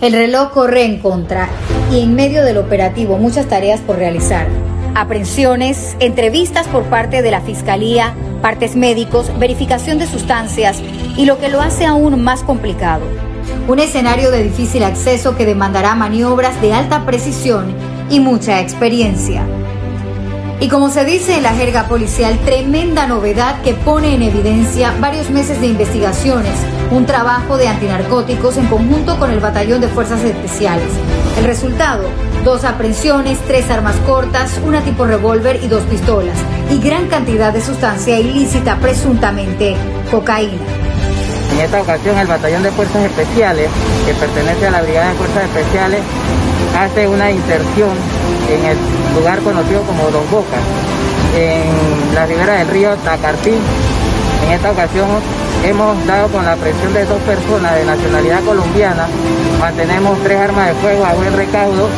El reloj corre en contra y en medio del operativo muchas tareas por realizar. Aprehensiones, entrevistas por parte de la Fiscalía, partes médicos, verificación de sustancias y lo que lo hace aún más complicado. Un escenario de difícil acceso que demandará maniobras de alta precisión y mucha experiencia. Y como se dice en la jerga policial, tremenda novedad que pone en evidencia varios meses de investigaciones, un trabajo de antinarcóticos en conjunto con el Batallón de Fuerzas Especiales. El resultado, dos aprehensiones, tres armas cortas, una tipo revólver y dos pistolas, y gran cantidad de sustancia ilícita, presuntamente cocaína. En esta ocasión el Batallón de Fuerzas Especiales, que pertenece a la Brigada de Fuerzas Especiales, hace una inserción en el lugar conocido como Dos Bocas, en la ribera del río Tacartí. En esta ocasión hemos dado con la presión de dos personas de nacionalidad colombiana, mantenemos tres armas de fuego a buen recaudo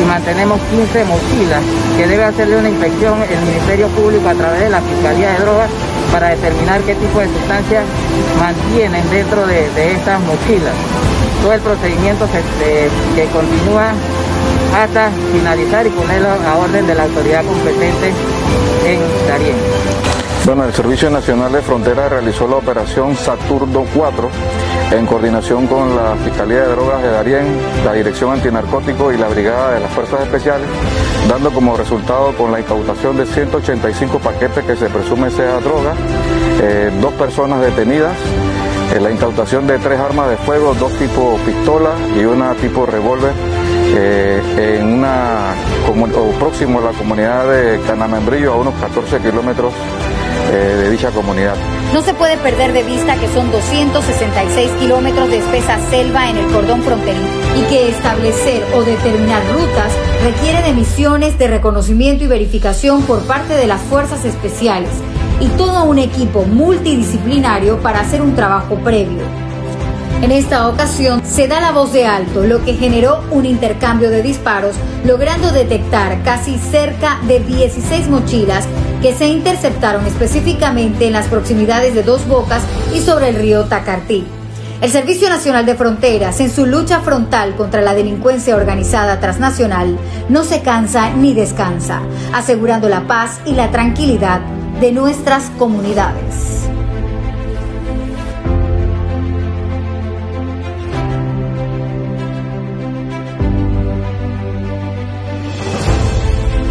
y mantenemos 15 mochilas que debe hacerle una inspección el Ministerio Público a través de la Fiscalía de Drogas para determinar qué tipo de sustancias mantienen dentro de, estas mochilas. Todo el procedimiento que continúa hasta finalizar y ponerlo a orden de la autoridad competente en Darién. Bueno, el Servicio Nacional de Frontera realizó la operación Saturno 4 en coordinación con la Fiscalía de Drogas de Darién, la Dirección Antinarcótico y la Brigada de las Fuerzas Especiales, dando como resultado con la incautación de 185 paquetes que se presume sea droga, eh, dos personas detenidas, eh, la incautación de tres armas de fuego, dos tipos pistola y una tipo revólver eh, en una o próximo a la comunidad de Canamembrillo, a unos 14 kilómetros eh, de dicha comunidad. No se puede perder de vista que son 266 kilómetros de espesa selva en el cordón fronterizo y que establecer o determinar rutas requiere de misiones de reconocimiento y verificación por parte de las fuerzas especiales y todo un equipo multidisciplinario para hacer un trabajo previo. En esta ocasión se da la voz de alto, lo que generó un intercambio de disparos, logrando detectar casi cerca de 16 mochilas que se interceptaron específicamente en las proximidades de Dos Bocas y sobre el río Tacartí. El Servicio Nacional de Fronteras, en su lucha frontal contra la delincuencia organizada transnacional, no se cansa ni descansa, asegurando la paz y la tranquilidad de nuestras comunidades.